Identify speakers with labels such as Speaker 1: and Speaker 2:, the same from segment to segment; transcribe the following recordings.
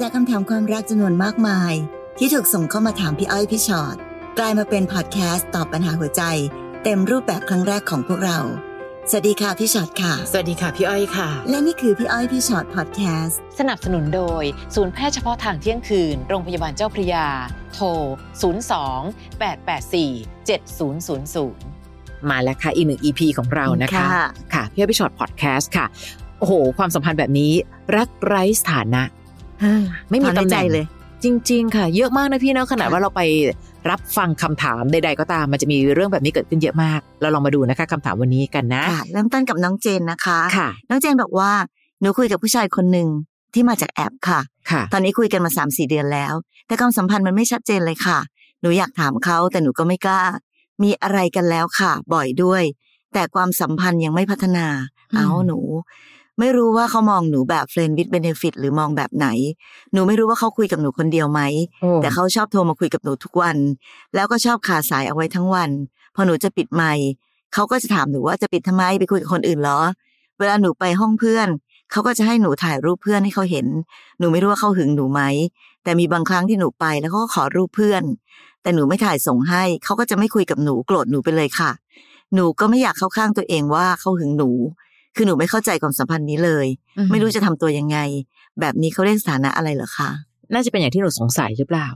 Speaker 1: จากคำถามความรักจำนวนมากมาย ที่ถูกส่งเข้ามาถามพี่อ้อยพี่ชอ็อตกลายมาเป็นพอดแคสต์ตอบปัญหาหัวใจ เต็มรูปแบบครั้งแรกของพวกเรา สวัสดีค่ะพี่ชอ็อตค่ะ
Speaker 2: สวัสดีค่ะพี่อ้อยค่ะ
Speaker 1: และนี่คือพี่อ้อยพี่ชอ็อตพอดแคสต์
Speaker 2: สนับสนุนโดย ศูนย์แพทย์เฉพาะทางเที่ยงคืน โรงพยาบาลเจ้าพระยา โทร 02 884 7000 มาแล้วค่ะอีกหนึ่ง EP ของเรานะคะค่ะพี่อ้อยพี่ฉอดพอดแคสต์ค่ะโอ้โหความสัมพันธ์แบบนี้รักไร้สถานะ ไม่มี
Speaker 1: ถอนใน
Speaker 2: ตำแห
Speaker 1: ใจ
Speaker 2: น่ง
Speaker 1: เลย
Speaker 2: จริง ๆ ค่ะ เยอะมากนะพี่เนาะขนาด
Speaker 1: ค่ะ
Speaker 2: ว่าเราไปรับฟังคำถามใดๆก็ตาม มันจะมีเรื่องแบบนี้เกิดขึ้นเยอะมาก เราลองมาดูนะคะคำถามวันนี้กันนะ
Speaker 1: ค่ะเริ่มต้นกับน้องเจนนะคะ
Speaker 2: ค่ะ
Speaker 1: น้องเจนบอกว่าหนูคุยกับผู้ชายคนหนึ่งที่มาจากแอปค่ะ
Speaker 2: ค่ะ
Speaker 1: ตอนนี้คุยกันมาสามสี่เดือนแล้ว แต่ความสัมพันธ์มันไม่ชัดเจนเลยค่ะ หนูอยากถามเขาแต่หนูก็ไม่กล้า มีอะไรกันแล้วค่ะ บ่อยด้วย แต่ความสัมพันธ์ยังไม่พัฒนา
Speaker 2: อืม
Speaker 1: เอาหนู ไม่รู้ว่าเขามองหนูแบบ friend with benefit หรือมองแบบไหน หนูไม่รู้ว่าเขาคุยกับหนูคนเดียวไหม
Speaker 2: โอ้
Speaker 1: แต่เขาชอบโทรมาคุยกับหนูทุกวัน แล้วก็ชอบขาสายเอาไว้ทั้งวัน พอหนูจะปิดไมค์เขาก็จะถามหนูว่าจะปิดทำไมไปคุยกับคนอื่นเหรอ เวลาหนูไปห้องเพื่อนเขาก็จะให้หนูถ่ายรูปเพื่อนให้เขาเห็น หนูไม่รู้ว่าเขาหึงหนูไหม แต่มีบางครั้งที่หนูไปแล้วเขาก็ขอรูปเพื่อน แต่หนูไม่ถ่ายส่งให้ เขาก็จะไม่คุยกับหนูโกรธหนูไปเลยค่ะ หนูก็ไม่อยากเข้าข้างตัวเองว่าเขาหึงหนู คือหนูไม่เข้าใจความสัมพันธ์นี้เลย ไม่รู้จะทำตัวยังไง แบบนี้เขาเรียกสถานะอะไรเหรอคะ
Speaker 2: น่าจะเป็นอย่างที่หนูสงสัยหรือเปล่า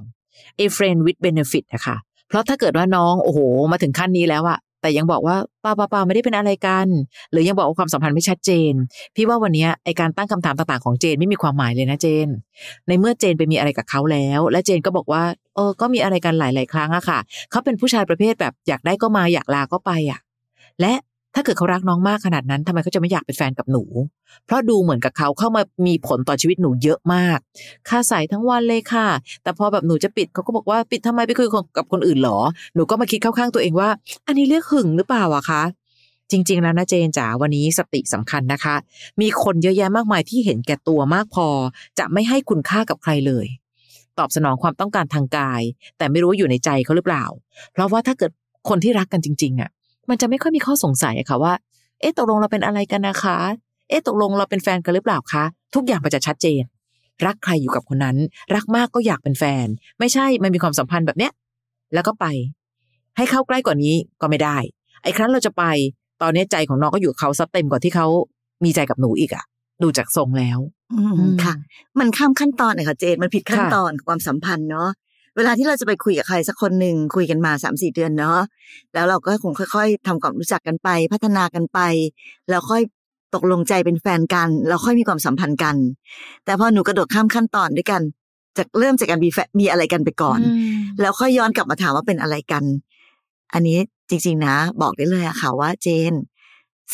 Speaker 2: a friend with benefit นะคะเพราะถ้าเกิดว่าน้องโอ้โห มาถึงขั้นนี้แล้วอะแต่ยังบอกว่าป้าป้าป้าไม่ได้เป็นอะไรกัน หรือยังบอกว่าความสัมพันธ์ไม่ชัดเจน พี่ว่าวันเนี้ยไอการตั้งคำถามต่างๆของเจนไม่มีความหมายเลยนะเจน ในเมื่อเจนไปมีอะไรกับเขาแล้ว และเจนก็บอกว่าเออก็มีอะไรกันหลาย ๆ ครั้งอะค่ะ เขาเป็นผู้ชายประเภทแบบอยากได้ก็มาอยากลาก็ไปอะและ ถ้าเกิดเขารักน้องมากขนาดนั้นทำไมเขาจะไม่อยากเป็นแฟนกับหนู เพราะดูเหมือนกับเขาเข้ามามีผลต่อชีวิตหนูเยอะมาก ค่าใส่ทั้งวันเลยค่ะ แต่พอแบบหนูจะปิดเขาก็บอกว่าปิดทำไมไปคุยกับคนอื่นหรอ หนูก็มาคิดเข้าข้างตัวเองว่า อันนี้เรียกหึงหรือเปล่าอะคะจริง ๆ แล้วนะเจนจ๋าวันนี้สติสำคัญนะคะ มีคนเยอะแยะมากมายที่เห็นแก่ตัวมากพอ จะไม่ให้คุณค่ากับใครเลย ตอบสนองความต้องการทางกาย แต่ไม่รู้ว่าอยู่ในใจเขาหรือเปล่า เพราะว่าถ้าเกิดคนที่รักกันจริง ๆอะ มันจะไม่ค่อยมีข้อสงสัยอะค่ะว่า เอ๊ะตกลงเราเป็นอะไรกันนะคะ เอ๊ะตกลงเราเป็นแฟนกันหรือเปล่าคะ ทุกอย่างมันจะชัดเจน รักใครอยู่กับคนนั้น รักมากก็อยากเป็นแฟน ไม่ใช่มันมีความสัมพันธ์แบบเนี้ย แล้วก็ไป ให้เข้าใกล้กว่านี้ก็ไม่ได้ ไอ้ครั้นเราจะไป ตอนนี้ใจของน้องก็อยู่กับเขาซับเต็มกว่าที่เขามีใจกับหนูอีกอะดูจากทรงแล้ว
Speaker 1: อืม
Speaker 2: อืม
Speaker 1: ค่ะ มันข้ามขั้นตอนอะค่ะเจนมันผิดขั้น
Speaker 2: ค่ะ
Speaker 1: ตอนของความสัมพันธ์เนาะ เวลาที่เราจะไปคุยกับใครสักคนหนึ่งคุยกันมาสามสี่เดือนเนาะแล้วเราก็คงค่อย ๆทำความรู้จักกันไป พัฒนากันไป แล้วค่อยตกลงใจเป็นแฟนกันแล้วค่อยมีความสัมพันธ์กัน แต่พอหนูกระโดดข้ามขั้นตอนด้วยกันจากเริ่มจากการมีแฟนมีอะไรกันไปก่อน แล้วค่อยย้อนกลับมาถามว่าเป็นอะไรกัน อันนี้จริง ๆ นะ บอกได้เลยอะค่ะว่าเจน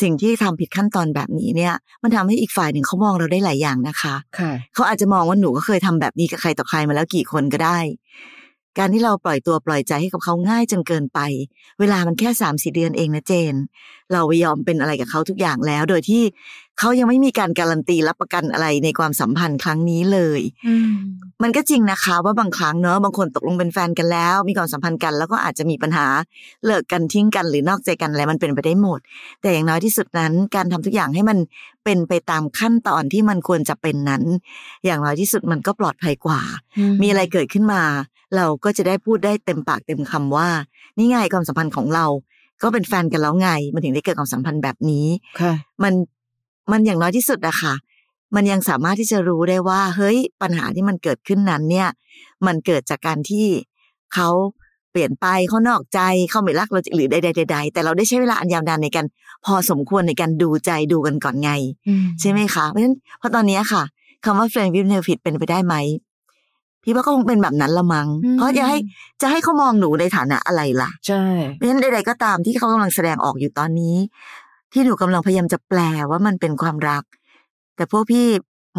Speaker 1: สิ่งที่ทำผิดขั้นตอนแบบนี้เนี่ย มันทำให้อีกฝ่ายหนึ่งเขามองเราได้หลายอย่างนะคะ
Speaker 2: ค่ะ
Speaker 1: เขาอาจจะมองว่าหนูก็เคยทำแบบนี้กับใครต่อใครมาแล้วกี่คนก็ได้ การที่เราปล่อยตัวปล่อยใจให้กับเขาง่ายจนเกินไป เวลามันแค่สามสี่เดือนเองนะเจน เราไปยอมเป็นอะไรกับเขาทุกอย่างแล้ว โดยที่ เขายังไม่มีการการันตีรับประกันอะไรในความสัมพันธ์ครั้งนี้เลยมันก็จริงนะคะว่าบางครั้งเนอะบางคนตกลงเป็นแฟนกันแล้ว มีความสัมพันธ์กันแล้วก็อาจจะมีปัญหาเลิกกันทิ้งกันหรือนอกใจกันอะไรมันเป็นไปได้หมด แต่อย่างน้อยที่สุดนั้นการทำทุกอย่างให้มันเป็นไปตามขั้นตอนที่มันควรจะเป็นนั้น อย่างน้อยที่สุดมันก็ปลอดภัยกว่า มีอะไรเกิดขึ้นมา เราก็จะได้พูดได้เต็มปากเต็มคำว่า นี่ไงความสัมพันธ์ของเราก็เป็นแฟนกันแล้วไง มันถึงได้เกิดความสัมพันธ์แบบนี้
Speaker 2: ค่ะ
Speaker 1: มัน มันอย่างน้อยที่สุดอะค่ะ มันยังสามารถที่จะรู้ได้ว่า เฮ้ย ปัญหาที่มันเกิดขึ้นนั้นเนี่ย มันเกิดจากการที่เขาเปลี่ยนไปเขานอกใจเขาไม่รักเราหรือใดๆๆๆแต่เราได้ใช้เวลาอันยาวนานในการพอสมควรในการดูใจดูกันก่อนไง ใช่ไหมคะ เพราะฉะนั้นพอตอนเนี้ยค่ะคำว่า friend with benefit เป็นไปได้ไหมพี่ว่าก็คงเป็นแบบนั้นละมัง้ง
Speaker 2: อืม
Speaker 1: เพราะจะให้จะให้เขามองหนูในฐานะอะไรล่ะ
Speaker 2: ใช่
Speaker 1: เพราะฉะนั้นใดๆก็ตามที่เขากำลังแสดงออกอยู่ตอนนี้ ที่หนูกำลังพยายามจะแปลว่ามันเป็นความรัก แต่พวกพี่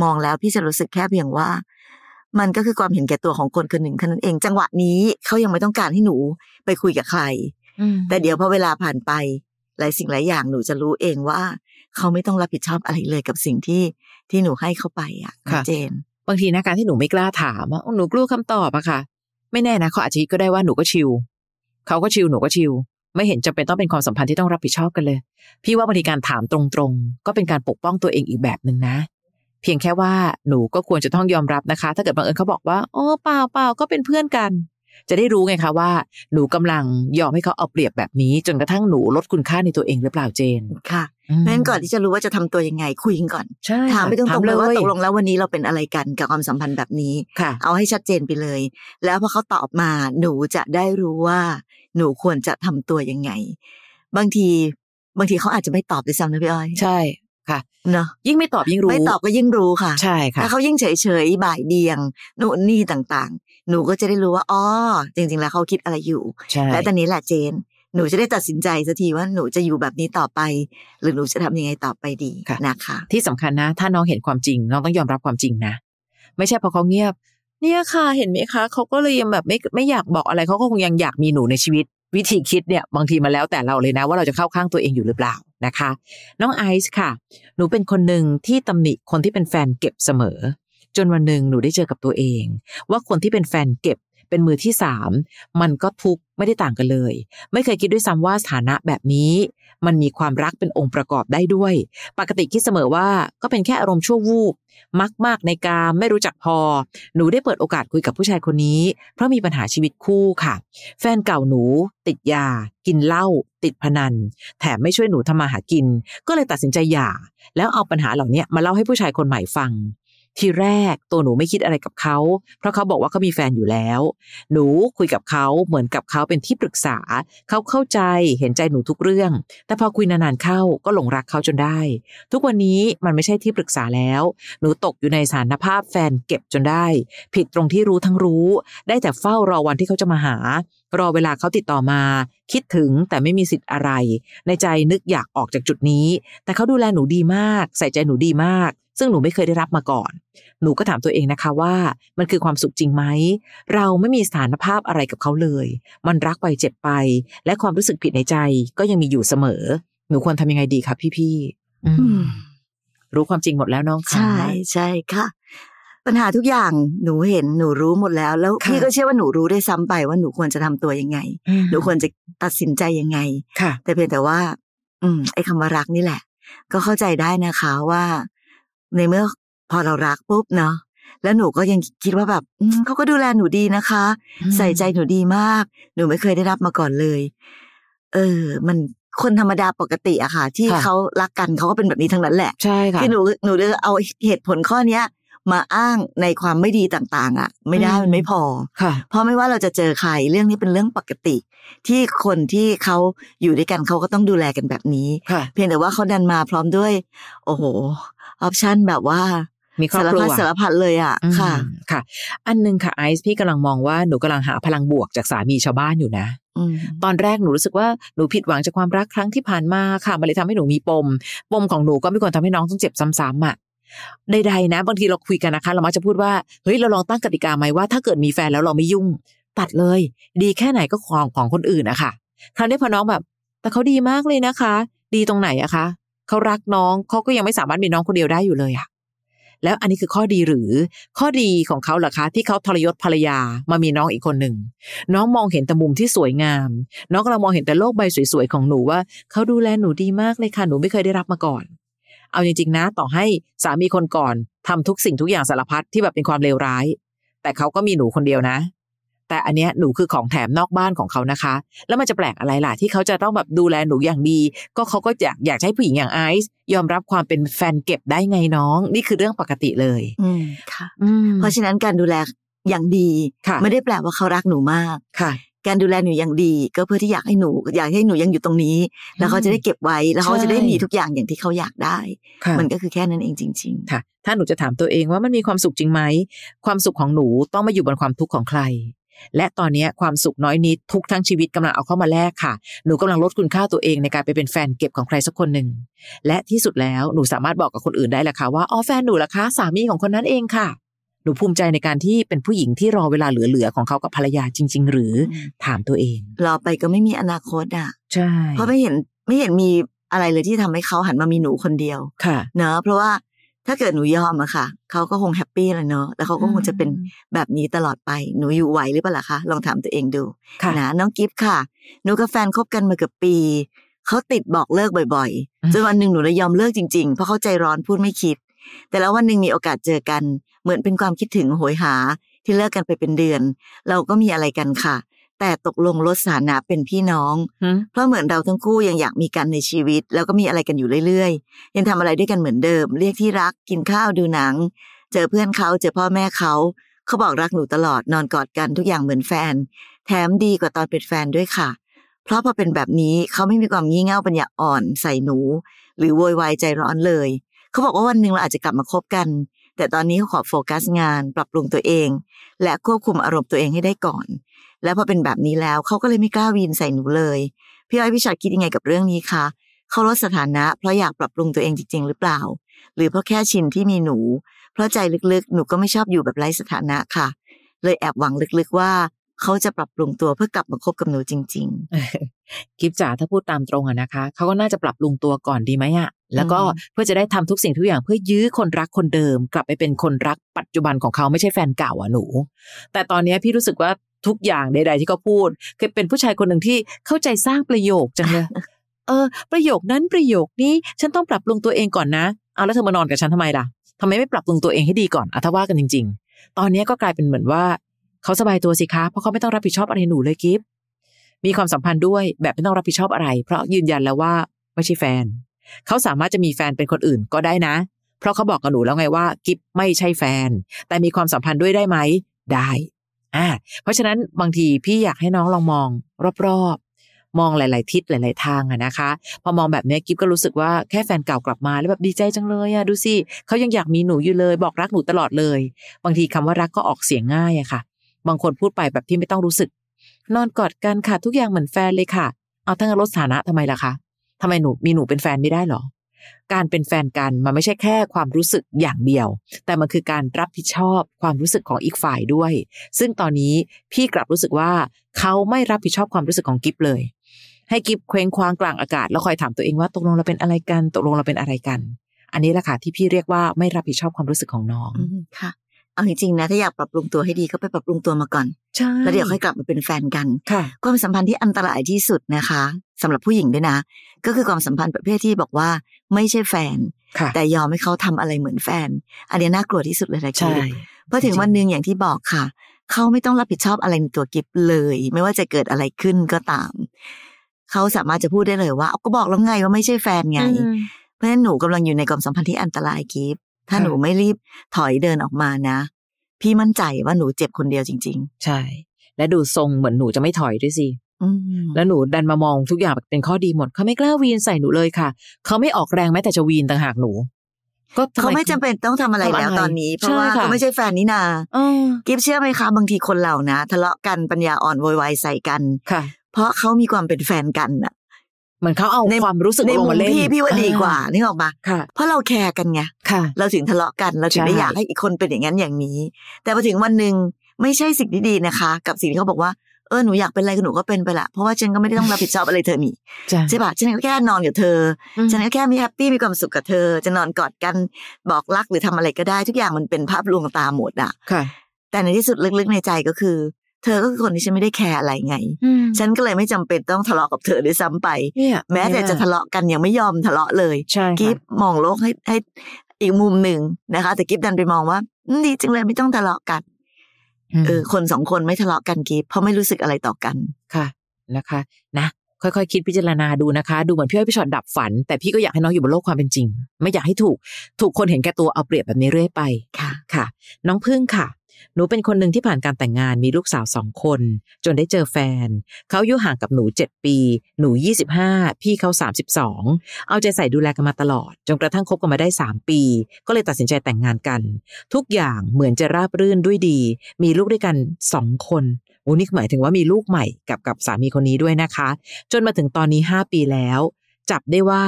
Speaker 1: มองแล้วพี่จะรู้สึกแค่เพียงว่า มันก็คือความเห็นแก่ตัวของคนคนหนึ่งแค่นั้นเอง จังหวะนี้เขายังไม่ต้องการให้หนูไปคุยกับใคร แต่เดี๋ยวพอเวลาผ่านไปหลายสิ่งหลายอย่างหนูจะรู้เองว่า เขาไม่ต้องรับผิดชอบอะไรเลยกับสิ่งที่ที่หนูให้เขาไปอะ
Speaker 2: ค่ะ
Speaker 1: เจน
Speaker 2: บางทีนะการที่หนูไม่กล้าถามว่าหนูกลัวคำตอบอะค่ะ ไม่แน่นะเขาอาจจะคิดก็ได้ว่าหนูก็ชิลเขาก็ชิลหนูก็ชิล ไม่เห็นจำเป็นต้องเป็นความสัมพันธ์ที่ต้องรับผิดชอบกันเลย พี่ว่าบางทีการถามตรงๆ ก็เป็นการปกป้องตัวเองอีกแบบหนึ่งนะ เพียงแค่ว่าหนูก็ควรจะต้องยอมรับนะคะ ถ้าเกิดบังเอิญเขาบอกว่า โอ้เปล่าเปล่าก็เป็นเพื่อนกัน จะได้รู้ไงคะว่าหนูกำลังยอมให้เขาเอาเปรียบแบบนี้ จนกระทั่งหนูลดคุณค่าในตัวเองหรือเปล่าเจน
Speaker 1: ค่ะเพราะฉะนั้นก่อนที่จะรู้ว่าจะทำตัวยังไงคุยกันก่อน
Speaker 2: ใช่
Speaker 1: ถามไปตรงๆเลยว่าตกล
Speaker 2: ง
Speaker 1: งแล้ววันนี้เราเป็นอะไรกันกับความสัมพันธ์แบบนี้
Speaker 2: ค่ะ
Speaker 1: เอาให้ชัดเจนไปเลย แล้วพอเขาตอบมาหนูจะได้รู้ว่า หนูควรจะทำตัวยังไง บางทีบางทีเขาอาจจะไม่ตอบด้วยซ้ำนะพี่อ้อย
Speaker 2: ใช่ค่ะ
Speaker 1: เนาะ
Speaker 2: ยิ่งไม่ตอบยิ่งรู้
Speaker 1: ไม่ตอบก็ยิ่งรู้ค่ะ
Speaker 2: ใช่ค่ะ
Speaker 1: ถ้าเขายิ่งเฉยเฉยๆบ่ายเบียงนู่นนี่ต่างๆ หนูก็จะได้รู้ว่าอ๋อจริง ๆ แล้วเขาคิดอะไรอยู่
Speaker 2: ใช่
Speaker 1: และตอนนี้แหละเจน หนูจะได้ตัดสินใจสักทีว่าหนูจะอยู่แบบนี้ต่อไป หรือหนูจะทำยังไงต่อไปดีนะคะ
Speaker 2: ที่สำคัญนะ ถ้าน้องเห็นความจริง น้องต้องยอมรับความจริงนะ ไม่ใช่พอเขาเงียบ เนี่ยค่ะเห็นไหมคะเขาก็เลยยังแบบไม่ไม่อยากบอกอะไรเขาก็คงยังอยากมีหนูในชีวิต วิธีคิดเนี่ยบางทีมาแล้วแต่เราเลยนะ ว่าเราจะเข้าข้างตัวเองอยู่หรือเปล่านะคะ น้องไอซ์ค่ะ หนูเป็นคนหนึ่งที่ตำหนิคนที่เป็นแฟนเก็บเสมอ จนวันหนึ่งหนูได้เจอกับตัวเอง ว่าคนที่เป็นแฟนเก็บเป็นมือที่สามมันก็ทุกข์ไม่ได้ต่างกันเลย ไม่เคยคิดด้วยซ้ำว่าสถานะแบบนี้ มันมีความรักเป็นองค์ประกอบได้ด้วย ปกติคิดเสมอว่าก็เป็นแค่อารมณ์ชั่ววูบมักมากในการไม่รู้จักพอ หนูได้เปิดโอกาสคุยกับผู้ชายคนนี้ เพราะมีปัญหาชีวิตคู่ค่ะ แฟนเก่าหนู ติดยา กินเหล้าติดพนัน แถมไม่ช่วยหนูทำมาหากิน ก็เลยตัดสินใจหย่า แล้วเอาปัญหาเหล่านี้มาเล่าให้ผู้ชายคนใหม่ฟัง ทีแรกตัวหนูไม่คิดอะไรกับเขา เพราะเขาบอกว่าเขามีแฟนอยู่แล้ว หนูคุยกับเขาเหมือนกับเขาเป็นที่ปรึกษา เขาเข้าใจเห็นใจหนูทุกเรื่อง แต่พอคุยนานๆเข้าก็หลงรักเขาจนได้ ทุกวันนี้มันไม่ใช่ที่ปรึกษาแล้ว หนูตกอยู่ในสถานภาพแฟนเก็บจนได้ ผิดตรงที่รู้ทั้งรู้ ได้แต่เฝ้ารอวันที่เขาจะมาหา รอเวลาเขาติดต่อมา คิดถึงแต่ไม่มีสิทธิ์อะไร ในใจนึกอยากออกจากจุดนี้ แต่เขาดูแลหนูดีมาก ใส่ใจหนูดีมาก ซึ่งหนูไม่เคยได้รับมาก่อน หนูก็ถามตัวเองนะคะว่ามันคือความสุขจริงไหม เราไม่มีสถานภาพอะไรกับเขาเลย มันรักไปเจ็บไป และความรู้สึกผิดในใจก็ยังมีอยู่เสมอ หนูควรทำยังไงดีคะพี่ๆอืม
Speaker 1: อืม
Speaker 2: รู้ความจริงหมดแล้วน้องคะ
Speaker 1: ใช่ใช่ค่ะปัญหาทุกอย่างหนูเห็นหนูรู้หมดแล้ว แล้ว
Speaker 2: ค่ะ
Speaker 1: พี่ก็เชื่อว่าหนูรู้ได้วยซ้ำไปว่าหนูควรจะทำตัวยังไง
Speaker 2: อืม
Speaker 1: หนูควรจะตัดสินใจยังไง
Speaker 2: ค่ะ
Speaker 1: แต่เพียงแต่ว่า อืมไอ้คำว่ารักนี่แหละ ก็เข้าใจได้นะคะว่า ในเมื่อพอเรารักปุ๊บเนาะแล้วหนูก็ยังคิดว่าแบบอืมเขาก็ดูแลหนูดีนะคะ
Speaker 2: อืม
Speaker 1: ใส่ใจหนูดีมาก หนูไม่เคยได้รับมาก่อนเลย เออ มันคนธรรมดาปกติอะค่ะ ที่
Speaker 2: ค่ะ
Speaker 1: เขารักกันเขาก็เป็นแบบนี้ทั้งนั้นแหละ
Speaker 2: ใช่ค่ะ
Speaker 1: คือหนูหนูจะเอาเหตุผลข้อเนี้ย มาอ้างในความไม่ดีต่าง ๆ อะ ไม่ได้
Speaker 2: อืม
Speaker 1: มันไม่พอ
Speaker 2: ค่ะ
Speaker 1: เพราะไม่ว่าเราจะเจอใครเรื่องนี้เป็นเรื่องปกติ ที่คนที่เขาอยู่ด้วยกันเขาก็ต้องดูแลกันแบบนี้
Speaker 2: ค่ะ
Speaker 1: เพียงแต่ว่าเขาดันมาพร้อมด้วย โอ้โห ออปชันแบบว่า
Speaker 2: มีครอบ
Speaker 1: สาร
Speaker 2: ครั
Speaker 1: พั
Speaker 2: ว
Speaker 1: ดสารพัดเลยอะ
Speaker 2: อืม
Speaker 1: ค่ะ
Speaker 2: ค่ะ อันหนึงค่ะไอซ์พี่กำลังมองว่าหนูกำลังหาพลังบวกจากสามีชาวบ้านอยู่นะ
Speaker 1: อืม
Speaker 2: ตอนแรกหนูรู้สึกว่าหนูผิดหวังจากความรักครั้งที่ผ่านมาค่ะมันเลยทำให้หนูมีปม ปมของหนูก็ไม่ควรทำให้น้องต้องเจ็บซ้ำๆอะใดๆนะ บางทีเราคุยกันนะคะ เรามักจะพูดว่าเฮ้ยเราลองตั้งกติกาไหมว่าถ้าเกิดมีแฟนแล้วเราไม่ยุ่ง ตัดเลย ดีแค่ไหนก็ของของคนอื่นอะค่ะคราวนี้พอน้องแบบ แต่เขาดีมากเลยนะคะ ดีตรงไหนอะคะ เขารักน้องเขาก็ยังไม่สามารถมีน้องคนเดียวได้อยู่เลยอะแล้วอันนี้คือข้อดีหรือ ข้อดีของเขาเหรอคะ ที่เขาทรยศภรรยามามีน้องอีกคนหนึ่ง น้องมองเห็นแต่มุมที่สวยงาม น้องกำลังมองเห็นแต่โลกใบสวยๆของหนูว่าเขาดูแลหนูดีมากเลยค่ะหนูไม่เคยได้รับมาก่อน เอาจริงๆนะต่อให้สามีคนก่อนทำทุกสิ่งทุกอย่างสารพัดที่แบบเป็นความเลวร้าย แต่เขาก็มีหนูคนเดียวนะ แต่อันเนี้ยหนูคือของแถมนอกบ้านของเขานะคะ แล้วมันจะแปลกอะไรล่ะที่เขาจะต้องแบบดูแลหนูอย่างดี ก็เขาก็อยากอยากให้ผู้หญิงอย่างไอซ์ยอมรับความเป็นแฟนเก็บได้ไงน้อง นี่คือเรื่องปกติเลย
Speaker 1: อืมค่ะ
Speaker 2: อืม
Speaker 1: เพราะฉะนั้นการดูแลอย่างดี
Speaker 2: ค่ะ
Speaker 1: ไม่ได้แปลว่าเขารักหนูมาก
Speaker 2: ค่ะ
Speaker 1: การดูแลหนูอย่างดี ก็เพื่อที่อยากให้หนู อยากให้หนูยังอยู่ตรงนี้ แล้วเขาจะได้เก็บไว้แล้วเขาจะได้
Speaker 2: ใช่
Speaker 1: มีทุกอย่างอย่างที่เขาอยากได้
Speaker 2: ค่ะ
Speaker 1: มันก็คือแค่นั้นเองจริง
Speaker 2: ค่ะ ถ้าหนูจะถามตัวเองว่ามันมีความสุขจริงไหมความสุขของหนูต้องมาอยู่บนความทุกข์ของใคร และตอนเนี้ยความสุขน้อยนิดทุกทั้งชีวิตกำลังเอาเข้ามาแลกค่ะ หนูกำลังลดคุณค่าตัวเองในการไปเป็นแฟนเก็บของใครสักคนหนึ่ง และที่สุดแล้วหนูสามารถบอกกับคนอื่นได้แหละค่ะว่าอ๋อแฟนหนูล่ะคะสามีของคนนั้นเองค่ะ หนูภูมิใจในการที่เป็นผู้หญิงที่รอเวลาเหลือๆของเขากับภรรยาจริง ๆ หรือ
Speaker 1: อืม
Speaker 2: ถามตัวเอง
Speaker 1: ๆรอไปก็ไม่มีอนาคตอะ
Speaker 2: ใช่
Speaker 1: เพราะไม่เห็นไม่เห็นมีอะไรเลยที่ทำให้เขาหันมามีหนูคนเดียว
Speaker 2: ค่ะ
Speaker 1: เนอะเพราะว่า ถ้าเกิดหนูยอมอะค่ะเขาก็คง happy เลยเนอะแล้วเขาก็คงจะเป็นแบบนี้ตลอดไปหนูอยู่ไหวหรือเปล่าล่ะคะลองถามตัวเองดู
Speaker 2: ค่ะ
Speaker 1: นะน้องกิฟต์ค่ะ หนูกับแฟนคบกันมาเกือบปีเขาติดบอกเลิกบ่อย
Speaker 2: อืม
Speaker 1: ๆจนวันหนึ่งหนูเลยยอมเลิกจริงๆเพราะเขาใจร้อนพูดไม่คิด แต่แล้ววันหนึ่งมีโอกาสเจอกัน เหมือนเป็นความคิดถึงโหยหาที่เลิกกันไปเป็นเดือน เราก็มีอะไรกันค่ะ แต่ตกลงลดสถานะเป็นพี่น้อง
Speaker 2: หืม
Speaker 1: เพราะเหมือนเราทั้งคู่ยังอยากมีกันในชีวิต แล้วก็มีอะไรกันอยู่เรื่อยๆ ยังทำอะไรด้วยกันเหมือนเดิม เรียกที่รักกินข้าวดูหนัง เจอเพื่อนเขาเจอพ่อแม่เขา เขาบอกรักหนูตลอดนอนกอดกันทุกอย่างเหมือนแฟน แถมดีกว่าตอนเป็นแฟนด้วยค่ะ เพราะพอเป็นแบบนี้เขาไม่มีความงี่เง่าปัญญาอ่อนใส่หนู หรือโวยวายใจร้อนเลย เขาบอกว่าวันหนึ่งเราอาจจะกลับมาคบกัน แต่ตอนนี้เขาขอโฟกัสงาน ปรับปรุงตัวเอง และควบคุมอารมณ์ตัวเองให้ได้ก่อน แล้วพอเป็นแบบนี้แล้วเขาก็เลยไม่กล้าวีนใส่หนูเลย พี่อ้อยพี่ชอตคิดยังไงกับเรื่องนี้คะเขาลดสถานะเพราะอยากปรับปรุงตัวเองจริง ๆ หรือเปล่า หรือเพราะแค่ชินที่มีหนู เพราะใจลึกๆ หนูก็ไม่ชอบอยู่แบบไร้สถานะค่ะ เลยแอบหวังลึกๆว่าเขาจะปรับปรุงตัวเพื่อกลับมาคบกับหนูจริง
Speaker 2: กิฟจ๋าถ้าพูดตามตรงอะนะคะ เขาก็น่าจะปรับปรุงตัวก่อนดีไหมอะแล้วก็
Speaker 1: อืม
Speaker 2: เพื่อจะได้ทำทุกสิ่งทุกอย่างเพื่อยื้อคนรักคนเดิม กลับไปเป็นคนรักปัจจุบันของเขาไม่ใช่แฟนเก่าอะหนู แต่ตอนเนี้ยพี่รู้สึกว่า ทุกอย่างใด ๆ ที่เขาพูดคือเป็นผู้ชายคนหนึ่งที่เข้าใจสร้างประโยคจังเลยเออ ประโยคนั้นประโยคนี้ฉันต้องปรับปรุงตัวเองก่อนนะเอาแล้วเธอมานอนกับฉันทำไมล่ะทำไมไม่ปรับปรุงตัวเองให้ดีก่อนอะถ้าว่ากันจริง ๆ ตอนเนี้ยก็กลายเป็นเหมือนว่าเขาสบายตัวสิคะเพราะเขาไม่ต้องรับผิดชอบอะไรหนูเลยกิฟมีความสัมพันธ์ด้วยแบบไม่ต้องรับผิดชอบอะไร เพราะยืนยันแล้วว่าไม่ใช่แฟน เขาสามารถจะมีแฟนเป็นคนอื่นก็ได้นะ เพราะเขาบอกกับหนูแล้วไงว่า กิฟไม่ใช่แฟน แต่มีความสัมพันธ์ด้วยได้ไหม ได้ อ่าเพราะฉะนั้นบางทีพี่อยากให้น้องลองมองรอบๆ มองหลาย ๆ ทิศหลาย ๆ ทางอะนะคะ พอมองแบบนี้กิฟก็รู้สึกว่าแค่แฟนเก่ากลับมาแล้วแบบดีใจจังเลยอะดูสิเขายังอยากมีหนูอยู่เลย บอกรักหนูตลอดเลย บางทีคำว่ารักก็ออกเสียงง่ายอะค่ะ บางคนพูดไปแบบที่ไม่ต้องรู้สึก นอนกอดกันค่ะทุกอย่างเหมือนแฟนเลยค่ะ เอาทั้งลดสถานะทำไมล่ะคะทำไมหนูมีหนูเป็นแฟนไม่ได้หรอ การเป็นแฟนกันมันไม่ใช่แค่ความรู้สึกอย่างเดียว แต่มันคือการรับผิดชอบความรู้สึกของอีกฝ่ายด้วย ซึ่งตอนนี้พี่กลับรู้สึกว่าเขาไม่รับผิดชอบความรู้สึกของกิฟเลย ให้กิฟเคว้งคว้างกลางอากาศแล้วคอยถามตัวเองว่าตกลงเราเป็นอะไรกันตกลงเราเป็นอะไรกัน อันนี้แหละค่ะที่พี่เรียกว่าไม่รับผิดชอบความรู้สึกของน้อง
Speaker 1: ค่ะ เอาจริงๆนะถ้าอยากปรับปรุงตัวให้ดีก็ไปปรับปรุงตัวมาก่อน
Speaker 2: ใช่
Speaker 1: แล้วเดี๋ยวค่อยกลับมาเป็นแฟนกัน
Speaker 2: ค่ะ
Speaker 1: ความสัมพันธ์ที่อันตรายที่สุดนะคะสำหรับผู้หญิงด้วยนะ ก็คือความสัมพันธ์ประเภทที่บอกว่าไม่ใช่แฟน
Speaker 2: ค่ะ
Speaker 1: แต่ยอมให้เขาทำอะไรเหมือนแฟน อันนี้น่ากลัวที่สุดเลยนะ
Speaker 2: ใช่
Speaker 1: คิดเพราะถึงวันหนึ่งอย่างที่บอกค่ะ เขาไม่ต้องรับผิดชอบอะไรในตัวกิฟเลย ไม่ว่าจะเกิดอะไรขึ้นก็ตาม เขาสามารถจะพูดได้เลยว่าเอาก็บอกแล้วไงว่าไม่ใช่แฟนไง
Speaker 2: อืม
Speaker 1: เพราะฉะนั้นหนูกำลังอยู่ในความสัมพันธ์ที่อันตรายกิฟ ถ้า
Speaker 2: ค่ะ
Speaker 1: หนูไม่รีบถอยเดินออกมานะ พี่มั่นใจว่าหนูเจ็บคนเดียวจริง
Speaker 2: ใช่ และดูทรงเหมือนหนูจะไม่ถอยด้วยสิ
Speaker 1: ๆอืม
Speaker 2: แล้วหนูดันมามองทุกอย่างเป็นข้อดีหมด เขาไม่กล้าวีนใส่หนูเลยค่ะ เขาไม่ออกแรงแม้แต่จะวีนต่างหากหนูก็ทำ
Speaker 1: เขาไม่จำเป็นต้องทำอะไร
Speaker 2: ทำอะไร
Speaker 1: แล้วตอนนี้ เพราะว่า
Speaker 2: ใช่ค่ะ
Speaker 1: เขาไม่ใช่แฟนนี่นา
Speaker 2: เออ
Speaker 1: กิฟเชื่อไหมคะบางทีคนเรานะ ทะเลาะกันปัญญาอ่อนโวยวายใส่กัน
Speaker 2: ค่ะ
Speaker 1: เพราะเขามีความเป็นแฟนกันน่ะ
Speaker 2: เหมือนเขาเอา
Speaker 1: ใน
Speaker 2: ความรู้สึก
Speaker 1: ใน
Speaker 2: ลง
Speaker 1: มุม
Speaker 2: มาเล่น
Speaker 1: พี่พี่ว่าดีกว่านึกออกมา
Speaker 2: ค่ะ
Speaker 1: เพราะเราแคร์กันไง
Speaker 2: ค่ะ
Speaker 1: เราถึงทะเลาะกันเราถึงได้
Speaker 2: ใช่
Speaker 1: อยากให้อีกคนเป็นอย่างนั้นอย่างนี้ แต่พอถึงวันหนึ่งไม่ใช่สิ่งที่ดีนะคะ กับสิ่งที่เขาบอกว่าเออหนูอยากเป็นอะไรก็หนูก็เป็นไปละเพราะว่าฉันก็ไม่ได้ต้องรับผิดชอบอะไรเธอนี่
Speaker 2: จ้ะ
Speaker 1: ใช่ปะฉันก็แค่นอนกับเธอ
Speaker 2: อืม
Speaker 1: ฉันก็แค่มีแฮปปี้มีความสุขกับเธอ จะนอนกอดกันบอกรักหรือทำอะไรก็ได้ ทุกอย่างมันเป็นภาพลวงตาหมดอะ
Speaker 2: ค่ะ
Speaker 1: แต่ในที่สุดลึกๆในใจก็คือ เธอก็คือคนที่ฉันไม่ได้แคร์อะไรไง
Speaker 2: อืม
Speaker 1: ฉันก็เลยไม่จำเป็นต้องทะเลาะกับเธอด้วยซ้ำไป
Speaker 2: เนี่ย
Speaker 1: แม้แต่จะทะเลาะกันยังไม่ยอมทะเลาะเลย
Speaker 2: ใช่
Speaker 1: กิ
Speaker 2: ค่ะ
Speaker 1: ฟมองโลกให้ให้อีกมุมหนึ่งนะคะ แต่กิฟดันไปมองว่าอืมดีจังเลยไม่ต้องทะเลาะกัน
Speaker 2: ม
Speaker 1: เออคนสองคนไม่ทะเลาะกันกิฟเพราะไม่รู้สึกอะไรต่อกัน
Speaker 2: ค่ะนะคะนะค่อยๆคิดพิจารณาดูนะคะ ดูเหมือนพี่อ้อยพี่ชอตดับฝัน แต่พี่ก็อยากให้น้องอยู่บนโลกความเป็นจริง ไม่อยากให้ถูก ถูกคนเห็นแก่ตัวเอาเปรียบแบบนี้เรื่อยไป
Speaker 1: ค่ะ
Speaker 2: ค่ะ น้องพึ่งค่ะ หนูเป็นคนหนึ่งที่ผ่านการแต่งงานมีลูกสาวสองคน จนได้เจอแฟน เขาอายุห่างกับหนูเจ็ดปี หนูยี่สิบห้าพี่เขาสามสิบสองเอาใจใส่ดูแลกันมาตลอด จนกระทั่งคบกันมาได้สามปี ก็เลยตัดสินใจแต่งงานกัน ทุกอย่างเหมือนจะราบรื่นด้วยดี มีลูกด้วยกันสองคนโอ้นี่หมายถึงว่ามีลูกใหม่กับกับสามีคนนี้ด้วยนะคะ จนมาถึงตอนนี้ห้าปีแล้ว จับได้ว่า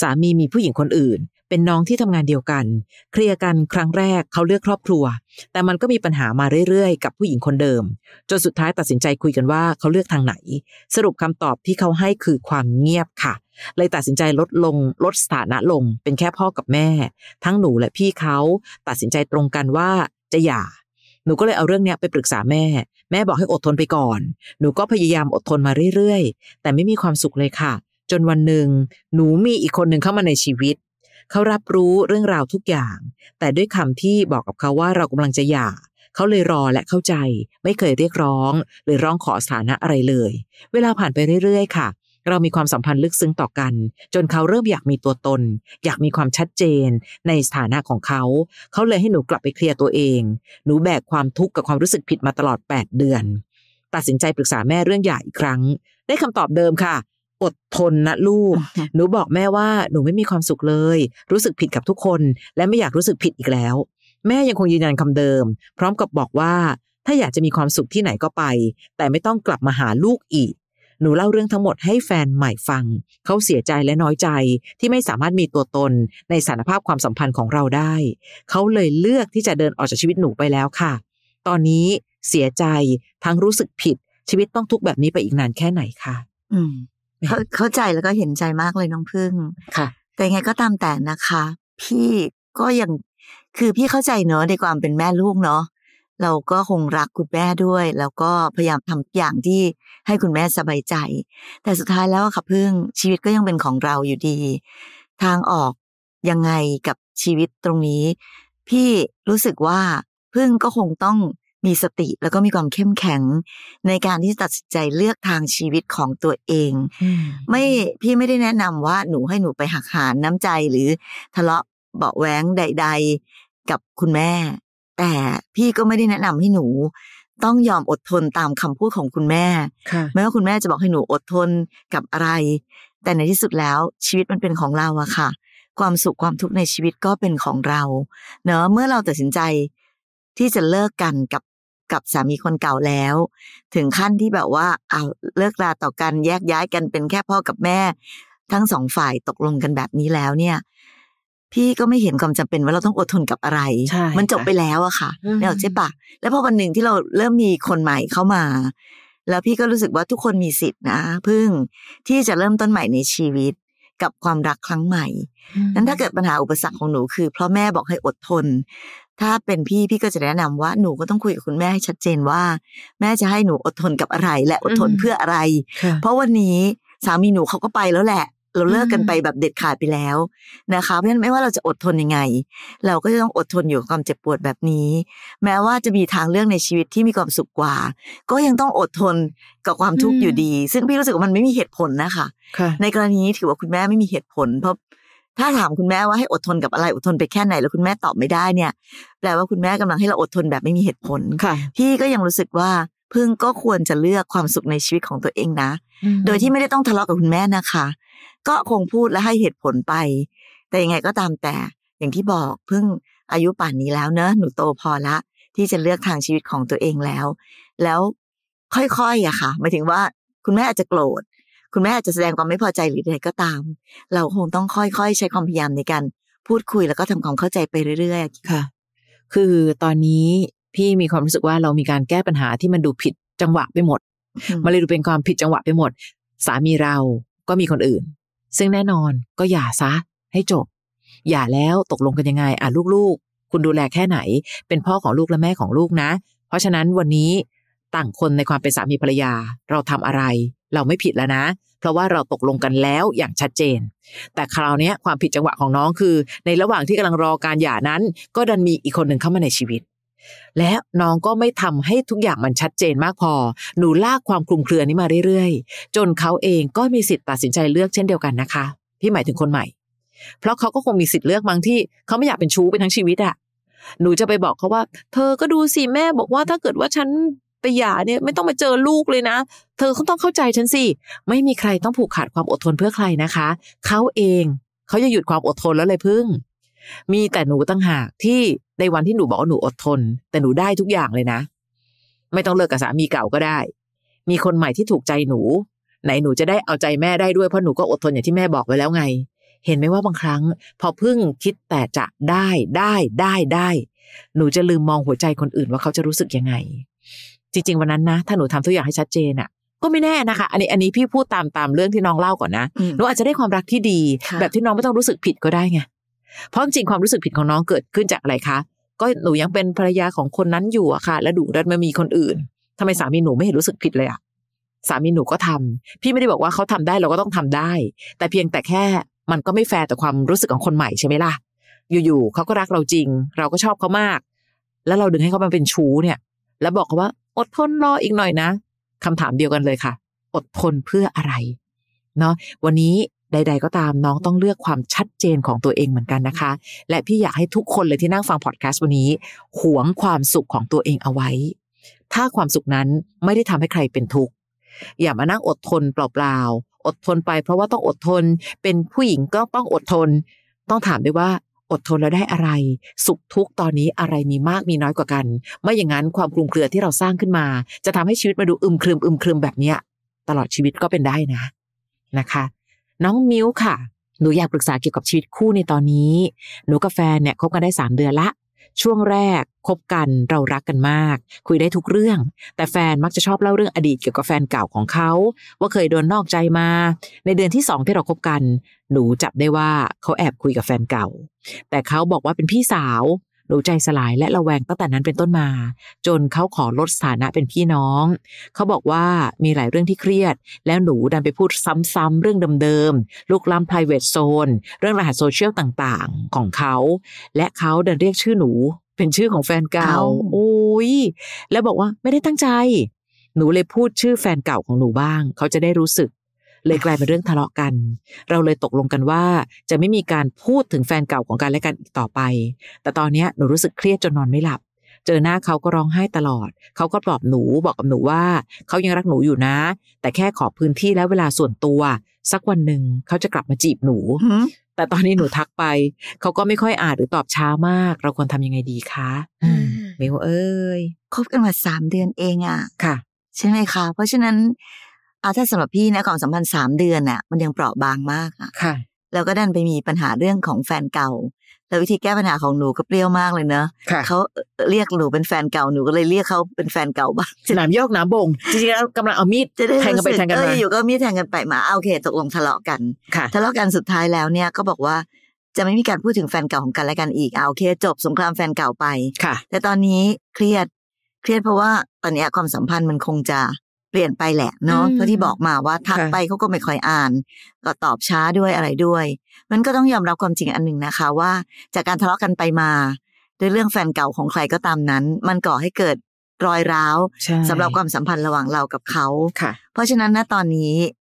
Speaker 2: สามีมีผู้หญิงคนอื่น เป็นน้องที่ทำงานเดียวกัน เคลียร์กันครั้งแรกเขาเลือกครอบครัว แต่มันก็มีปัญหามาเรื่อยๆ กับผู้หญิงคนเดิม จนสุดท้ายตัดสินใจคุยกันว่าเขาเลือกทางไหน สรุปคำตอบที่เขาให้คือความเงียบค่ะ เลยตัดสินใจลดลงลดสถานะลง เป็นแค่พ่อกับแม่ ทั้งหนูและพี่เขาตัดสินใจตรงกันว่าจะหย่าหนูก็เลยเอาเรื่องเนี้ยไปปรึกษาแม่ แม่บอกให้อดทนไปก่อน หนูก็พยายามอดทนมาเรื่อยๆ แต่ไม่มีความสุขเลยค่ะ จนวันหนึ่งหนูมีอีกคนหนึ่งเข้ามาในชีวิต เขารับรู้เรื่องราวทุกอย่าง แต่ด้วยคำที่บอกกับเขาว่าเรากำลังจะหย่าเขาเลยรอและเข้าใจ ไม่เคยเรียกร้อง หรือร้องขอสถานะอะไรเลย เวลาผ่านไปเรื่อย ๆ ค่ะ เรามีความสัมพันธ์ลึกซึ้งต่อกัน จนเขาเริ่มอยากมีตัวตน อยากมีความชัดเจน ในสถานะของเขา เขาเลยให้หนูกลับไปเคลียร์ตัวเอง หนูแบกความทุกข์กับความรู้สึกผิดมาตลอด 8 เดือน ตัดสินใจปรึกษาแม่เรื่องหย่าอีกครั้ง ได้คำตอบเดิมค่ะ อดทนนะลูก หนูบอกแม่ว่าหนูไม่มีความสุขเลย รู้สึกผิดกับทุกคน และไม่อยากรู้สึกผิดอีกแล้ว แม่ยังคงยืนยันคำเดิม พร้อมกับบอกว่า ถ้าอยากจะมีความสุขที่ไหนก็ไป แต่ไม่ต้องกลับมาหาลูกอีก หนูเล่าเรื่องทั้งหมดให้แฟนใหม่ฟัง เขาเสียใจและน้อยใจที่ไม่สามารถมีตัวตนในสารภาพความสัมพันธ์ของเราได้ เขาเลยเลือกที่จะเดินออกจากชีวิตหนูไปแล้วค่ะ ตอนนี้เสียใจทั้งรู้สึกผิดชีวิตต้องทุกข์แบบนี้ไปอีกนานแค่ไหนคะ
Speaker 1: อืม เข้าเข้าใจแล้วก็เห็นใจมากเลยน้องพึ่ง
Speaker 2: ค่ะ
Speaker 1: แต่ยังไงก็ตามแต่นะคะ พี่ก็ยังคือพี่เข้าใจเนอะในความเป็นแม่ลูกเนาะเราก็คงรักคุณแม่ด้วย แล้วก็พยายามทำทุกอย่างที่ให้คุณแม่สบายใจ แต่สุดท้ายแล้วอะค่ะพึ่งชีวิตก็ยังเป็นของเราอยู่ดี ทางออกยังไงกับชีวิตตรงนี้ พี่รู้สึกว่าพึ่งก็คงต้อง มีสติแล้วก็มีความเข้มแข็ง ในการที่จะตัดสินใจเลือกทางชีวิตของตัวเอง ไม่พี่ไม่ได้แนะนำว่าหนูให้หนูไปหักหานน้ำใจหรือทะเลาะเบาะแว้งใด ๆ กับคุณแม่ แต่พี่ก็ไม่ได้แนะนำให้หนูต้องยอมอดทนตามคำพูดของคุณแม่
Speaker 2: ค่ะ
Speaker 1: ไม่ว่าคุณแม่จะบอกให้หนูอดทนกับอะไร แต่ในที่สุดแล้วชีวิตมันเป็นของเราอะค่ะ ความสุขความทุกข์ในชีวิตก็เป็นของเรา เนอะเมื่อเราตัดสินใจที่จะเลิกกันกับ กับสามีคนเก่าแล้ว ถึงขั้นที่แบบว่าเอาวเลิกลาต่อกันแยกย้ายกันเป็นแค่พ่อกับแม่ ทั้งสองฝ่ายตกลงกันแบบนี้แล้วเนี่ย พี่ก็ไม่เห็นความจำเป็นว่าเราต้องอดทนกับอะไร
Speaker 2: ใช่
Speaker 1: มันจบ
Speaker 2: ค่ะ
Speaker 1: ไปแล้วอะค่ะ
Speaker 2: อืม
Speaker 1: เนี่ยใช่ปะแล้วพอวันหนึ่งที่เราเริ่มมีคนใหม่เข้ามา แล้วพี่ก็รู้สึกว่าทุกคนมีสิทธินะพึ่งที่จะเริ่มต้นใหม่ในชีวิตกับความรักครั้งใหม่ นั้นถ้าเกิดปัญหาอุปสรรคของหนูคือเพราะแม่บอกให้อดทน ถ้าเป็นพี่พี่ก็จะแนะนำว่าหนูก็ต้องคุยกับคุณแม่ให้ชัดเจนว่า แม่จะให้หนูอดทนกับอะไร และอดทน
Speaker 2: อืม
Speaker 1: เพื่ออะไร
Speaker 2: ค่ะ
Speaker 1: เพราะวันนี้สามีหนูเขาก็ไปแล้วแหละ เราเลิกกันไปแบบเด็ดขาดไปแล้วนะคะเพราะฉะนั้นไม่ว่าเราจะอดทนยังไง เราก็จะต้องอดทนอยู่กับความเจ็บปวดแบบนี้ แม้ว่าจะมีทางเลือกในชีวิตที่มีความสุขกว่า ก็ยังต้องอดทนกับความทุกข์
Speaker 2: อืม
Speaker 1: อยู่ดี ซึ่งพี่รู้สึกว่ามันไม่มีเหตุผลนะคะ
Speaker 2: ค่ะ
Speaker 1: ในกรณีนี้ถือว่าคุณแม่ไม่มีเหตุผล เพราะ ถ้าถามคุณแม่ว่าให้อดทนกับอะไรอดทนไปแค่ไหนแล้วคุณแม่ตอบไม่ได้เนี่ยแปลว่าคุณแม่กำลังให้เราอดทนแบบไม่มีเหตุผล
Speaker 2: ค่ะ
Speaker 1: พี่ก็ยังรู้สึกว่าพึ่งก็ควรจะเลือกความสุขในชีวิตของตัวเองนะ โดยที่ไม่ได้ต้องทะเลาะกับคุณแม่นะคะ ก็คงพูดและให้เหตุผลไป แต่ยังไงก็ตามแต่อย่างที่บอกเพิ่งอายุป่านนี้แล้วเนอะหนูโตพอละ ที่จะเลือกทางชีวิตของตัวเองแล้ว แล้วค่อยๆอะค่ะหมายถึงว่าคุณแม่อาจจะโกรธ คุณแม่อาจจะแสดงความไม่พอใจหรือใดก็ตาม เราคงต้องค่อยๆ ใช้ความพยายามในการพูดคุยแล้วก็ทำความเข้าใจไปเรื่อยๆ
Speaker 2: ค่ะ คือตอนนี้พี่มีความรู้สึกว่าเรามีการแก้ปัญหาที่มันดูผิดจังหวะไปหมด
Speaker 1: อืม
Speaker 2: มันเลยดูเป็นความผิดจังหวะไปหมด สามีเราก็มีคนอื่น ซึ่งแน่นอนก็อย่าซะให้จบ อย่าแล้วตกลงกันยังไงอะลูกๆ คุณดูแลแค่ไหน เป็นพ่อของลูกและแม่ของลูกนะ เพราะฉะนั้นวันนี้ต่างคนในความเป็นสามีภรรยาเราทำอะไร เราไม่ผิดแล้วนะ เพราะว่าเราตกลงกันแล้วอย่างชัดเจน แต่คราวนี้ความผิดจังหวะของน้องคือ ในระหว่างที่กำลังรอการหย่านั้น ก็ดันมีอีกคนหนึ่งเข้ามาในชีวิต และน้องก็ไม่ทำให้ทุกอย่างมันชัดเจนมากพอ หนูลากความคลุมเครือนี้มาเรื่อยๆ จนเขาเองก็มีสิทธิ์ตัดสินใจเลือกเช่นเดียวกันนะคะพี่หมายถึงคนใหม่ เพราะเขาก็คงมีสิทธิ์เลือกบางที่เขาไม่อยากเป็นชู้ไปทั้งชีวิตอะหนูจะไปบอกเขาว่า เธอก็ดูสิแม่บอกว่าถ้าเกิดว่าฉัน ไปหย่าเนี่ยไม่ต้องมาเจอลูกเลยนะ เธอก็ต้องเข้าใจฉันสิ ไม่มีใครต้องผูกขาดความอดทนเพื่อใครนะคะ เขาเองเขาจะหยุดความอดทนแล้วเลยพึ่ง มีแต่หนูตั้งหากที่ในวันที่หนูบอกว่าหนูอดทน แต่หนูได้ทุกอย่างเลยนะ ไม่ต้องเลิกกับสามีเก่าก็ได้ มีคนใหม่ที่ถูกใจหนู ไหนหนูจะได้เอาใจแม่ได้ด้วยเพราะหนูก็อดทนอย่างที่แม่บอกไว้แล้วไง เห็นไหมว่าบางครั้ง พอพึ่งคิดแต่จะได้ได้ได้ได้ หนูจะลืมมองหัวใจคนอื่นว่าเขาจะรู้สึกยังไง จริง ๆ วันนั้นนะถ้าหนูทำทุกอย่างให้ชัดเจนอะก็ไม่แน่นะคะ อันนี้อันนี้พี่พูดตามตามเรื่องที่น้องเล่าก่อนนะ
Speaker 1: อืม
Speaker 2: หนูอาจจะได้ความรักที่ดี
Speaker 1: ค่ะ
Speaker 2: แบบที่น้องไม่ต้องรู้สึกผิดก็ได้ไงเพราะจริงๆความรู้สึกผิดของน้องเกิดขึ้นจากอะไรคะก็หนูยังเป็นภรรยาของคนนั้นอยู่อะค่ะ แล้วดูดันมามีคนอื่นทำไมสามีหนูไม่เห็นรู้สึกผิดเลยอะสามีหนูก็ทำพี่ไม่ได้บอกว่าเขาทำได้เราก็ต้องทำได้ แต่เพียงแต่แค่มันก็ไม่แฟร์ต่อความรู้สึกของคนใหม่ใช่ไหมล่ะ อยู่ๆเขาก็รักเราจริง เราก็ชอบเขามาก แล้วเราดึงให้เขามาเป็นชู้เนี่ย แล้วบอกเขาว่า อดทนรออีกหน่อยนะคำถามเดียวกันเลยค่ะ อดทนเพื่ออะไรเนาะวันนี้ใด ๆ ก็ตามน้องต้องเลือกความชัดเจนของตัวเองเหมือนกันนะคะ และพี่อยากให้ทุกคนเลยที่นั่งฟังพอดแคสต์วันนี้หวงความสุขของตัวเองเอาไว้ ถ้าความสุขนั้นไม่ได้ทำให้ใครเป็นทุกข์อย่ามานั่งอดทนเปล่าๆอดทนไปเพราะว่าต้องอดทนเป็นผู้หญิงก็ต้องอดทน ต้องถามด้วยว่า อดทนแล้วได้อะไร สุขทุกตอนนี้อะไรมีมากมีน้อยกว่ากัน ไม่อย่างนั้นความคลุมเครือที่เราสร้างขึ้นมา จะทำให้ชีวิตมาดูอึมครึมอึมครึมแบบเนี้ย ตลอดชีวิตก็เป็นได้นะนะคะ น้องมิ้วค่ะหนูอยากปรึกษาเกี่ยวกับชีวิตคู่ในตอนนี้ หนูกับแฟนเนี่ยคบกันได้สามเดือนละ ช่วงแรกคบกันเรารักกันมาก คุยได้ทุกเรื่อง แต่แฟนมักจะชอบเล่าเรื่องอดีตเกี่ยวกับแฟนเก่าของเขา ว่าเคยโดนนอกใจมา ในเดือนที่สองที่เราคบกัน หนูจับได้ว่าเขาแอบคุยกับแฟนเก่า แต่เขาบอกว่าเป็นพี่สาว หนูใจสลายและระแวงตั้งแต่นั้นเป็นต้นมา จนเขาขอลดสถานะเป็นพี่น้อง เขาบอกว่ามีหลายเรื่องที่เครียด แล้วหนูดันไปพูดซ้ำๆเรื่องเดิมๆลุกล้ำ private zone เรื่องรหัสโซเชียลต่างๆ ของเขา และเขาดันเรียกชื่อหนู เป็นชื่อของแฟนเก่า
Speaker 1: เอ้า
Speaker 2: โอ้ยแล้วบอกว่าไม่ได้ตั้งใจ หนูเลยพูดชื่อแฟนเก่าของหนูบ้าง เขาจะได้รู้สึก เลยกลายเป็นเรื่องทะเลาะกัน เราเลยตกลงกันว่าจะไม่มีการพูดถึงแฟนเก่าของกันและกันอีกต่อไป แต่ตอนเนี้ยหนูรู้สึกเครียดจนนอนไม่หลับ เจอหน้าเขาก็ร้องไห้ตลอด เขาก็ปลอบหนูบอกกับหนูว่า เขายังรักหนูอยู่นะ แต่แค่ขอพื้นที่และเวลาส่วนตัว สักวันหนึ่งเขาจะกลับมาจีบหนู
Speaker 1: หืม
Speaker 2: แต่ตอนนี้หนูทักไป เขาก็ไม่ค่อยอ่านหรือตอบช้ามาก เราควรทำยังไงดีคะอืมมิวเอ้ย
Speaker 1: คบกันมาสามเดือนเองอะ
Speaker 2: ค่ะ
Speaker 1: ใช่ไหมคะ เพราะฉะนั้น เอาถ้าสำหรับพี่นะความสัมพันธ์สามเดือนน่ะ มันยังเปราะบางมากอะ
Speaker 2: ค่ะ
Speaker 1: แล้วก็ดันไปมีปัญหาเรื่องของแฟนเก่า แล้ววิธีแก้ปัญหาของหนูก็เปรี้ยวมากเลยเนอะ
Speaker 2: ค่ะ
Speaker 1: เขาเรียกหนูเป็นแฟนเก่าหนูก็เลยเรียกเขาเป็นแฟนเก่าบ้าง
Speaker 2: สนามโยกน้ำบ่งจริงๆแล้วกำลังเอามีด
Speaker 1: จะได้
Speaker 2: แทงกันไป
Speaker 1: รู้สึ
Speaker 2: แทงกัน
Speaker 1: เอ
Speaker 2: มา
Speaker 1: ออยู่ก็มีแทงกันไปมาเอาโอเคตกลงทะเลาะกัน
Speaker 2: ค่ะ
Speaker 1: ทะเลาะกันสุดท้ายแล้วเนี่ยก็บอกว่าจะไม่มีการพูดถึงแฟนเก่าของกันและกันอีกเอาโอเค จบสงครามแฟนเก่าไป
Speaker 2: ค่ะ
Speaker 1: แต่ตอนนี้เครียดเครียดเพราะว่าตอนเนี้ยความสัมพันธ์มันคงจะเป ลี่ยนไปแหละเนาะ
Speaker 2: อืม
Speaker 1: เพราะที่บอกมาว่าทัก
Speaker 2: ค่ะ
Speaker 1: ไปเขาก็ไม่ค่อยอ่าน ก็ตอบช้าด้วยอะไรด้วย มันก็ต้องยอมรับความจริงอันหนึ่งนะคะว่า จากการทะเลาะกันไปมาด้วยเรื่องแฟนเก่าของใครก็ตามนั้น มันก่อให้เกิดรอยร้าว
Speaker 2: ใช่
Speaker 1: สำหรับความสัมพันธ์ระหว่างเรากับเขา
Speaker 2: ค่ะ
Speaker 1: เพราะฉะนั้นณตอนนี้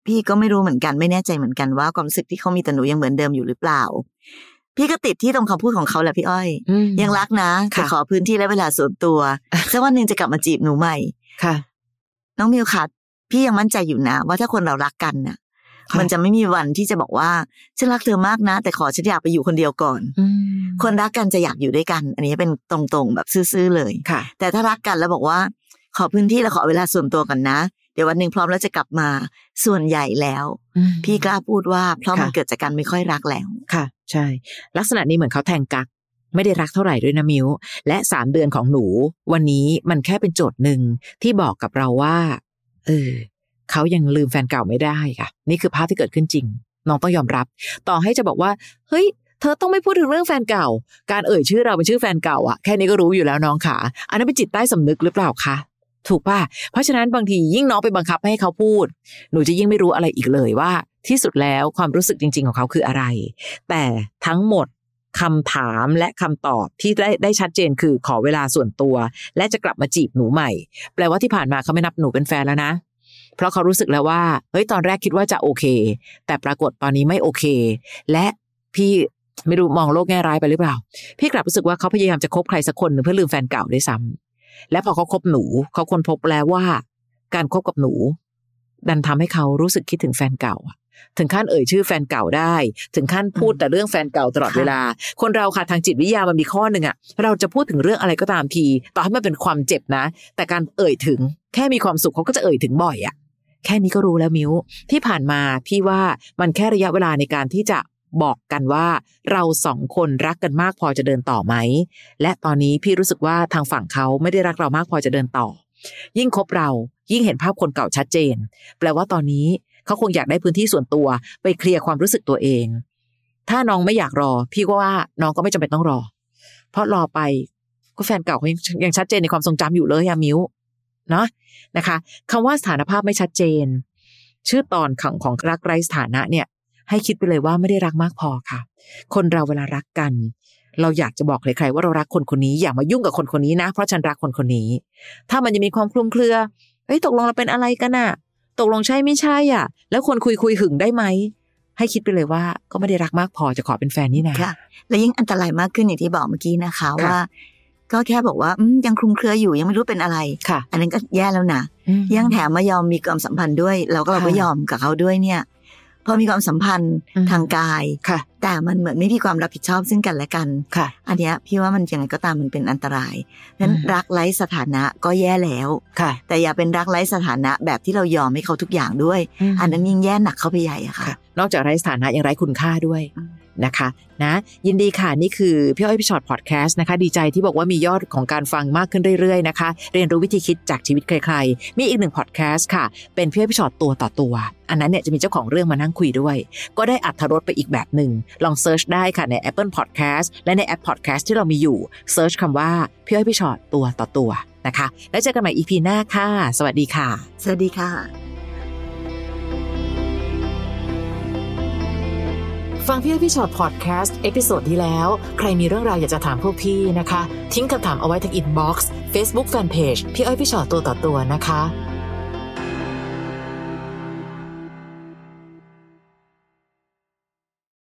Speaker 1: พี่ก็ไม่รู้เหมือนกันไม่แน่ใจเหมือนกันว่าความรู้สึกที่เขามีต่อหนูยังเหมือนเดิมอยู่หรือเปล่า พี่ก็ติดที่ตรงคำพูดของเขาแหละพี่อ้อย
Speaker 2: อืม
Speaker 1: ยังรักนะ
Speaker 2: ค่ะ
Speaker 1: แต่ขอพื้นที่และเวลาส่วนตัวสักวันหนึ่งจะกลับมาจีบหนูใหม่
Speaker 2: ค่ะ
Speaker 1: น้องมิวค่ะพี่ยังมั่นใจอยู่นะ ว่าถ้าคนเรารักกันน่ะ
Speaker 2: ค่ะ
Speaker 1: มันจะไม่มีวันที่จะบอกว่าฉันรักเธอมากนะ แต่ขอฉันอยากไปอยู่คนเดียวก่อน
Speaker 2: อืม
Speaker 1: คนรักกันจะอยากอยู่ด้วยกัน อันนี้เป็นตรงๆแบบซื่อๆเลย
Speaker 2: ค่ะ
Speaker 1: แต่ถ้ารักกันแล้วบอกว่า ขอพื้นที่และขอเวลาส่วนตัวก่อนนะ เดี๋ยววันหนึ่งพร้อมแล้วจะกลับมาส่วนใหญ่แล้ว
Speaker 2: อืม
Speaker 1: พี่กล้าพูดว่าเพราะมัน
Speaker 2: ค่ะ
Speaker 1: เกิดจากการไม่ค่อยรักแล้ว
Speaker 2: ค่ะ ใช่ ลักษณะนี้เหมือนเขาแทงกัก ไม่ได้รักเท่าไหร่ด้วยนะมิวและสามเดือนของหนู วันนี้มันแค่เป็นโจทย์หนึ่งที่บอกกับเราว่า เออเขายังลืมแฟนเก่าไม่ได้ค่ะ นี่คือภาพที่เกิดขึ้นจริง น้องต้องยอมรับ ต่อให้จะบอกว่า เฮ้ย เธอต้องไม่พูดถึงเรื่องแฟนเก่า การเอ่ยชื่อเราเป็นชื่อแฟนเก่าอะแค่นี้ก็รู้อยู่แล้วน้องค่ะ อันนั้นเป็นจิตใต้สำนึกหรือเปล่าคะถูกป่ะ เพราะฉะนั้นบางทียิ่งน้องไปบังคับให้เขาพูด หนูจะยิ่งไม่รู้อะไรอีกเลยว่า ที่สุดแล้วความรู้สึกจริง ๆ ของเขาคืออะไร แต่ทั้งหมด คำถามและคำตอบที่ได้ได้ชัดเจนคือขอเวลาส่วนตัว และจะกลับมาจีบหนูใหม่ แปลว่าที่ผ่านมาเขาไม่นับหนูเป็นแฟนแล้วนะ เพราะเขารู้สึกแล้วว่าเฮ้ยตอนแรกคิดว่าจะโอเค แต่ปรากฏตอนนี้ไม่โอเค และพี่ไม่รู้มองโลกแง่ร้ายไปหรือเปล่า พี่กลับรู้สึกว่าเขาพยายามจะคบใครสักคนหนึ่งเพื่อลืมแฟนเก่าด้วยซ้ำและพอเขาคบหนูเขาค้นพบแล้วว่า การคบกับหนู ดันทำให้เขารู้สึกคิดถึงแฟนเก่าอะ ถึงขั้นเอ่ยชื่อแฟนเก่าได้ ถึงขั้นพูดแต่เรื่องแฟนเก่าตลอด
Speaker 1: ค่ะ
Speaker 2: เวลา คนเราค่ะทางจิตวิทยามันมีข้อหนึ่งอะเราจะพูดถึงเรื่องอะไรก็ตามที ต่อให้มันเป็นความเจ็บนะ แต่การเอ่ยถึงแค่มีความสุขเขาก็จะเอ่ยถึงบ่อยอะแค่นี้ก็รู้แล้วมิวที่ผ่านมาพี่ว่ามันแค่ระยะเวลาในการที่จะบอกกันว่าเราสองคนรักกันมากพอจะเดินต่อไหม และตอนนี้พี่รู้สึกว่าทางฝั่งเขาไม่ได้รักเรามากพอจะเดินต่อ ยิ่งคบเรายิ่งเห็นภาพคนเก่าชัดเจน แปลว่าตอนนี้ เขาคงอยากได้พื้นที่ส่วนตัวไปเคลียร์ความรู้สึกตัวเอง ถ้าน้องไม่อยากรอ พี่ก็ว่าน้องก็ไม่จำเป็นต้องรอ เพราะรอไปก็แฟนเก่าเขายังยังชัดเจนในความทรงจำอยู่เลยอะมิวเนาะนะคะคำว่าสถานภาพไม่ชัดเจน ชื่อตอนของของรักไร้สถานะเนี่ย ให้คิดไปเลยว่าไม่ได้รักมากพอค่ะ คนเราเวลารักกัน เราอยากจะบอกใครๆว่าเรารักคนคนนี้อย่ามายุ่งกับคนคนนี้นะ เพราะฉันรักคนคนนี้ ถ้ามันยังมีความคลุมเครือเอ้ยตกลงเราเป็นอะไรกันน่ะ ตกลงใช่ไม่ใช่อะ แล้วควรคุยคุยหึงได้ไหมให้คิดไปเลยว่าก็ไม่ได้รักมากพอจะขอเป็นแฟนนี่นะ
Speaker 1: ค่ะ และยิ่งอันตรายมากขึ้นอย่างที่บอกเมื่อกี้นะคะ
Speaker 2: ค่ะ
Speaker 1: ว่า ก็แค่บอกว่าอืมยังคลุมเครืออยู่ยังไม่รู้เป็นอะไร
Speaker 2: ค่ะ
Speaker 1: อันนั้นก็แย่แล้วนะ
Speaker 2: อืม
Speaker 1: ยังแถมมายอมมีความสัมพันธ์ด้วย เราก็เรา
Speaker 2: ค่ะ
Speaker 1: ไม่ยอมกับเขาด้วยเนี่ย พอมีความสัมพันธ์
Speaker 2: อืม
Speaker 1: ทางกาย
Speaker 2: ค่ะ
Speaker 1: แต่มันเหมือนไม่มีความรับผิดชอบซึ่งกันและกัน
Speaker 2: ค่ะ
Speaker 1: อันเนี้ยพี่ว่ามันยังไงก็ตามมันเป็นอันตรายนั้น
Speaker 2: อืม
Speaker 1: รักไร้สถานะก็แย่แล้ว
Speaker 2: ค่ะ
Speaker 1: แต่อย่าเป็นรักไร้สถานะแบบที่เรายอมให้เขาทุกอย่างด้วย
Speaker 2: ม
Speaker 1: อันนั้นยิ่งแย่หนักเข้าไปใหญ่อะค่ะ
Speaker 2: ค่ะ นอกจากไร้สถานะยังไร้คุณค่าด้วย
Speaker 1: อืม
Speaker 2: นะคะนะยินดีค่ะ นี่คือพี่อ้อยพี่ฉอดพอดแคสต์นะคะ ดีใจที่บอกว่ามียอดของการฟังมากขึ้นเรื่อยๆนะคะ เรียนรู้วิธีคิดจากชีวิตใครๆ มีอีกหนึ่งพอดแคสต์ค่ะ เป็นพี่อ้อยพี่ฉอดตัวต่อตัว อันนั้นเนี่ยจะมีเจ้าของเรื่องมานั่งคุยด้วย ก็ได้อรรถรสไปอีกแบบหนึ่ง ลอง search ได้ค่ะใน Apple Podcast และในแอป Podcast ที่เรามีอยู่ search คำว่าพี่อ้อยพี่ฉอดตัวต่อตัวนะคะ แล้วเจอกันใหม่ EP หน้าค่ะ สวัสดีค่ะ
Speaker 1: สวัสดีค่ะ
Speaker 2: ฟังพี่อ้อยพี่ฉอดพอดแคสต์ episode ที่แล้ว ใครมีเรื่องราวอยากจะถามพวกพี่นะคะ ทิ้งคำถามเอาไว้ที่ inbox เฟซบุ๊กแฟนเพจพี่อ้อยพี่ฉอดตัวต่อตัวนะคะ